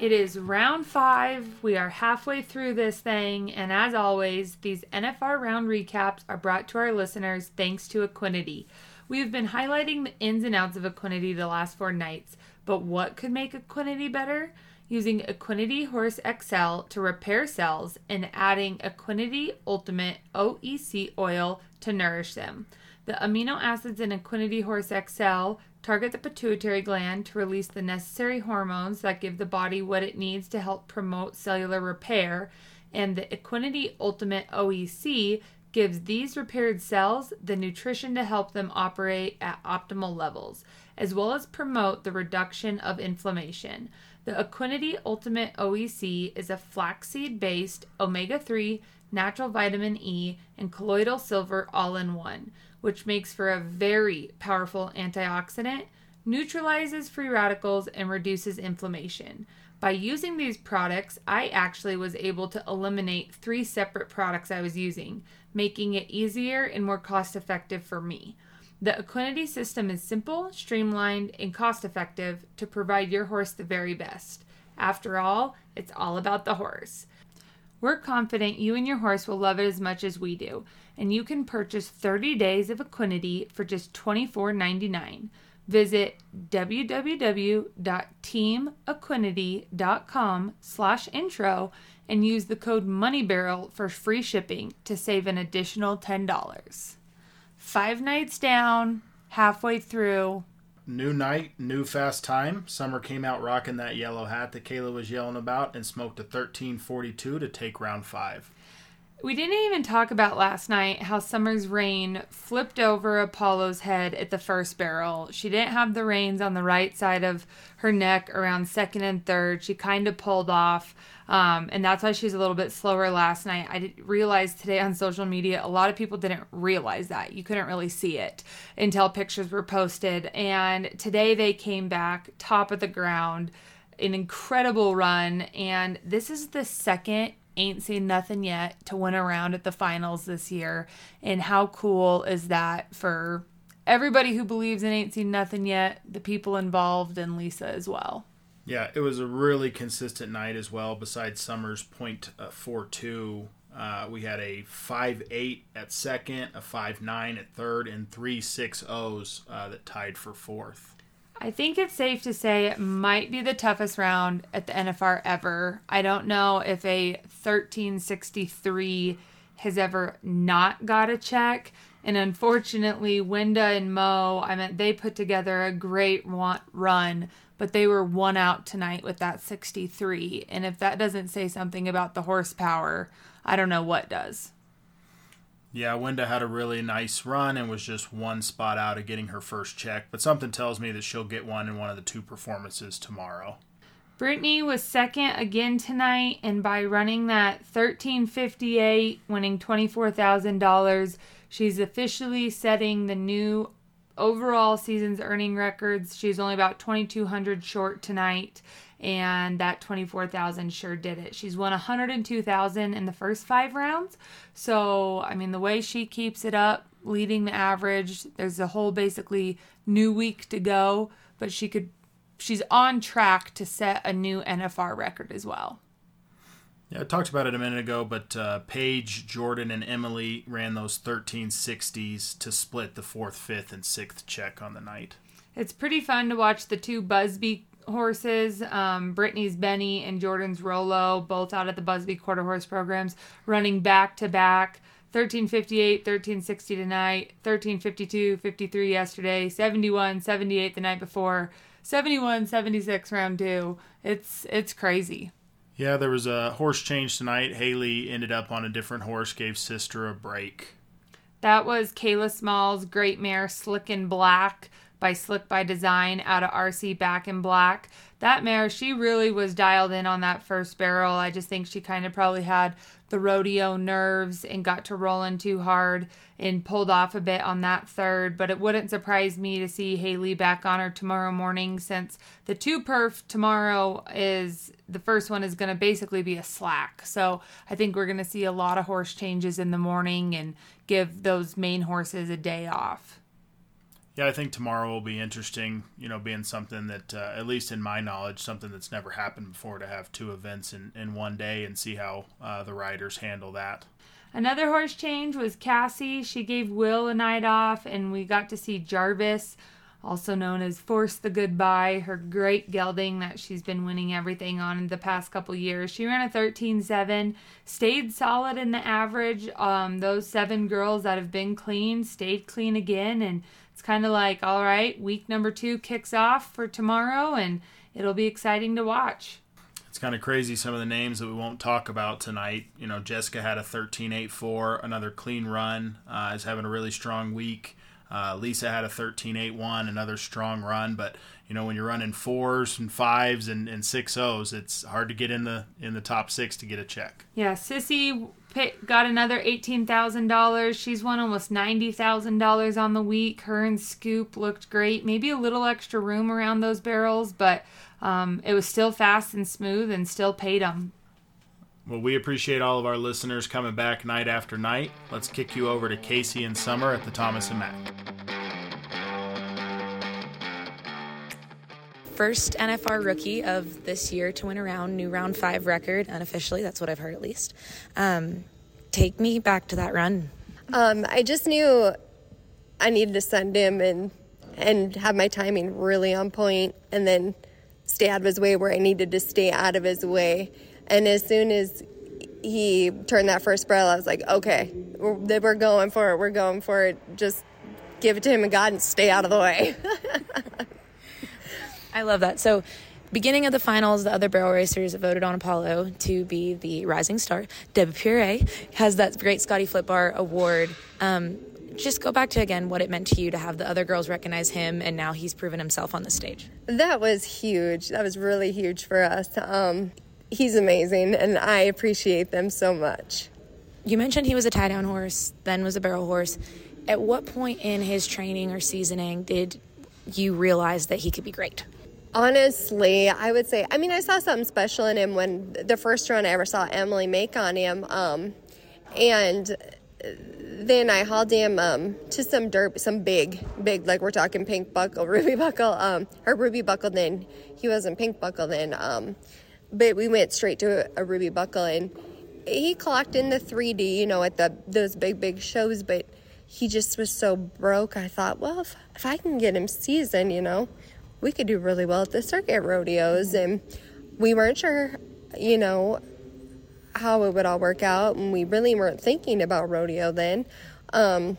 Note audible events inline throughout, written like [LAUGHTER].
It is round five. We are halfway through this thing, and as always, these NFR round recaps are brought to our listeners thanks to Equinety. We have been highlighting the ins and outs of Equinety the last four nights, but what could make Equinety better? Using Equinety Horse XL to repair cells and adding Equinety Ultimate OEC oil to nourish them. The amino acids in Equinety Horse XL target the pituitary gland to release the necessary hormones that give the body what it needs to help promote cellular repair, and the Equinety Ultimate OEC gives these repaired cells the nutrition to help them operate at optimal levels, as well as promote the reduction of inflammation. The Equinety Ultimate OEC is a flaxseed based omega 3 natural vitamin E and colloidal silver all in one which makes for a very powerful antioxidant, neutralizes free radicals, and reduces inflammation. By using these products, I actually was able to eliminate three separate products I was using, making it easier and more cost effective for me. The Equinety system is simple, streamlined, and cost effective to provide your horse the very best. After all, it's all about the horse. We're confident you and your horse will love it as much as we do and you can purchase 30 days of Equinety for just $24.99. Visit www.teamequinety.com slash intro and use the code MONEYBARREL for free shipping to save an additional $10. Five nights down, halfway through. New night, new fast time. Summer came out rocking that yellow hat that Kayla was yelling about and smoked a 1342 to take round five. We didn't even talk about last night how Summer's rein flipped over Apollo's head at the first barrel. She didn't have the reins on the right side of her neck around second and third. She kind of pulled off, um, and that's why she's a little bit slower last night. I realized today on social media a lot of people didn't realize that. You couldn't really see it until pictures were posted. And today they came back top of the ground an incredible run and this is the second ain't seen nothing yet to win around at the finals this year. And how cool is that for everybody who believes in ain't seen nothing yet, the people involved, and Lisa as well. Yeah, it was a really consistent night as well. Besides Summers' point uh, four two, uh, we had a five eight at second, a five nine at third, and three six O's uh, that tied for fourth. I think it's safe to say it might be the toughest round at the NFR ever. I don't know if a 1363 has ever not got a check. And unfortunately, Wenda and Mo, I mean, they put together a great run, but they were one out tonight with that 63. And if that doesn't say something about the horsepower, I don't know what does. Yeah, Wenda had a really nice run and was just one spot out of getting her first check, but something tells me that she'll get one in one of the two performances tomorrow. Brittany was second again tonight, and by running that 1358, winning $24,000, she's officially setting the new overall season's earning records. She's only about 2,200 short tonight, and that 24,000 sure did it. She's won 102,000 in the first 5 rounds. So, I mean, the way she keeps it up, leading the average, there's a whole basically new week to go, but she could she's on track to set a new NFR record as well. Yeah, I talked about it a minute ago, but uh, Paige, Jordan, and Emily ran those 1360s to split the fourth, fifth, and sixth check on the night. It's pretty fun to watch the two Busby horses, um, Brittany's Benny and Jordan's Rolo, both out at the Busby quarter horse programs, running back to back. 1358, 1360 tonight, 1352, 53 yesterday, 71, 78 the night before, 71, 76 round two. It's it's crazy. Yeah, there was a horse change tonight. Haley ended up on a different horse, gave sister a break. That was Kayla Small's great mare, Slick in Black by Slick by Design out of RC Back in Black. That mare, she really was dialed in on that first barrel. I just think she kind of probably had the rodeo nerves and got to rolling too hard and pulled off a bit on that third. But it wouldn't surprise me to see Haley back on her tomorrow morning since the two perf tomorrow is the first one is going to basically be a slack. So I think we're going to see a lot of horse changes in the morning and give those main horses a day off. Yeah, I think tomorrow will be interesting. You know, being something that, uh, at least in my knowledge, something that's never happened before to have two events in, in one day and see how uh, the riders handle that. Another horse change was Cassie. She gave Will a night off, and we got to see Jarvis, also known as Force the Goodbye, her great gelding that she's been winning everything on in the past couple years. She ran a 13 7, stayed solid in the average. Um, those seven girls that have been clean stayed clean again, and it's kind of like, all right, week number two kicks off for tomorrow, and it'll be exciting to watch. It's kind of crazy some of the names that we won't talk about tonight. You know, Jessica had a 13 8 4, another clean run, uh, is having a really strong week. Uh, Lisa had a 13 8 1, another strong run. But you know, when you're running fours and fives and, and six O's, it's hard to get in the in the top six to get a check. Yeah, Sissy got another $18,000. She's won almost $90,000 on the week. Her and Scoop looked great. Maybe a little extra room around those barrels, but um, it was still fast and smooth and still paid them. Well, we appreciate all of our listeners coming back night after night. Let's kick you over to Casey and Summer at the Thomas and Mack. First NFR rookie of this year to win a round, new round five record, unofficially. That's what I've heard at least. Um, take me back to that run. Um, I just knew I needed to send him and and have my timing really on point, and then stay out of his way where I needed to stay out of his way. And as soon as he turned that first barrel, I was like, okay, we're, we're going for it. We're going for it. Just give it to him and God and stay out of the way. [LAUGHS] I love that. So, beginning of the finals, the other barrel racers voted on Apollo to be the rising star. Deb Pure has that great Scotty Flip Bar award. Um, just go back to again what it meant to you to have the other girls recognize him, and now he's proven himself on the stage. That was huge. That was really huge for us. Um, he's amazing, and I appreciate them so much. You mentioned he was a tie down horse, then was a barrel horse. At what point in his training or seasoning did you realize that he could be great? Honestly, I would say, I mean, I saw something special in him when the first run I ever saw Emily make on him. Um, and then I hauled him um, to some dirt, some big, big, like we're talking pink buckle, [LAUGHS] ruby buckle, um, or ruby buckle then. He wasn't pink buckle then. Um, but we went straight to a, a ruby buckle and he clocked in the 3D, you know, at the those big, big shows, but he just was so broke. I thought, well, if, if I can get him seasoned, you know, we could do really well at the circuit rodeos. And we weren't sure, you know, how it would all work out, and we really weren't thinking about rodeo then. Um,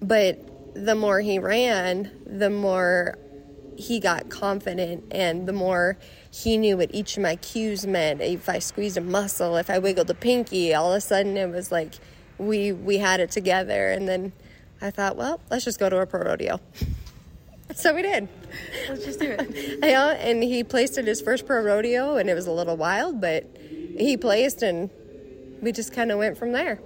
but the more he ran, the more he got confident, and the more he knew what each of my cues meant. If I squeezed a muscle, if I wiggled a pinky, all of a sudden it was like we we had it together. And then I thought, well, let's just go to a pro rodeo. [LAUGHS] so we did. Let's just do it. [LAUGHS] yeah, and he placed in his first pro rodeo, and it was a little wild, but he placed, and we just kind of went from there.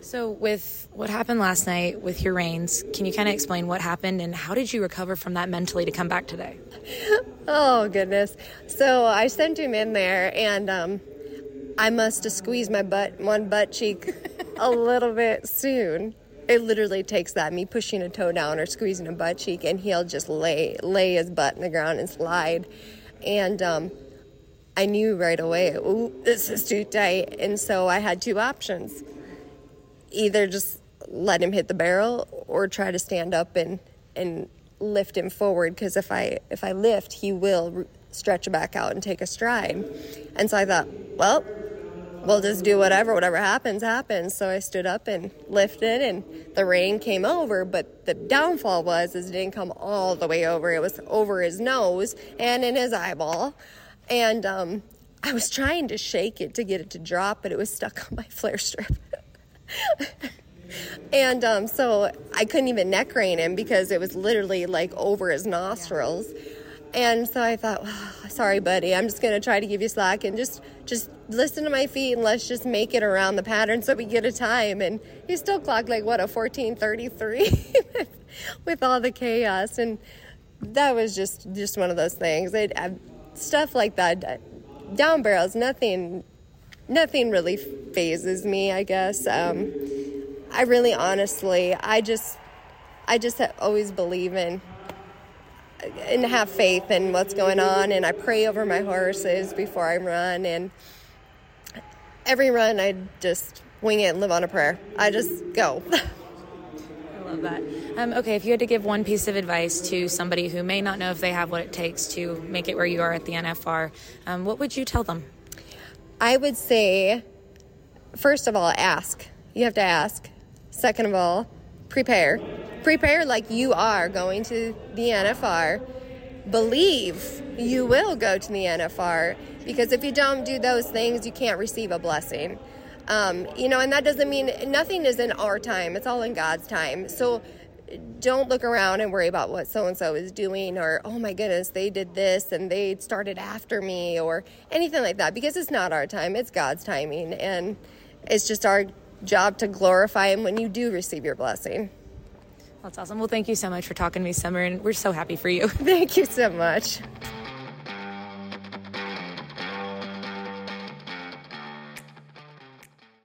So, with what happened last night with your reins, can you kind of explain what happened and how did you recover from that mentally to come back today? [LAUGHS] oh, goodness. So, I sent him in there, and um, I must have squeezed my butt, one butt cheek, [LAUGHS] a little bit soon. It literally takes that me pushing a toe down or squeezing a butt cheek, and he'll just lay lay his butt in the ground and slide. And um, I knew right away, this is too tight. And so I had two options either just let him hit the barrel or try to stand up and, and lift him forward because if I if I lift, he will stretch back out and take a stride. And so I thought, well, we'll just do whatever. Whatever happens, happens. So I stood up and lifted, and the rein came over. But the downfall was is it didn't come all the way over. It was over his nose and in his eyeball. And um, I was trying to shake it to get it to drop, but it was stuck [LAUGHS] on my Flair strip. [LAUGHS] and um, so I couldn't even neck rein him because it was literally like over his nostrils. Yeah. And so I thought, oh, sorry, buddy, I'm just gonna try to give you slack and just just listen to my feet and let's just make it around the pattern so we get a time. And he still clocked like what a 14:33 [LAUGHS] with all the chaos, and that was just just one of those things. It, I, stuff like that. Down barrels, nothing, nothing really fazes me. I guess. Um, I really, honestly, I just, I just always believe in and have faith in what's going on and I pray over my horses before I run and every run I just wing it and live on a prayer. I just go. [LAUGHS] I love that. Um, okay, if you had to give one piece of advice to somebody who may not know if they have what it takes to make it where you are at the NFR, um, what would you tell them? I would say, first of all, ask. You have to ask. Second of all, prepare. Prepare like you are going to the NFR. Believe you will go to the NFR because if you don't do those things, you can't receive a blessing. Um, you know, and that doesn't mean nothing is in our time, it's all in God's time. So don't look around and worry about what so and so is doing or, oh my goodness, they did this and they started after me or anything like that because it's not our time, it's God's timing. And it's just our job to glorify Him when you do receive your blessing. That's awesome. Well, thank you so much for talking to me, Summer, and we're so happy for you. [LAUGHS] Thank you so much.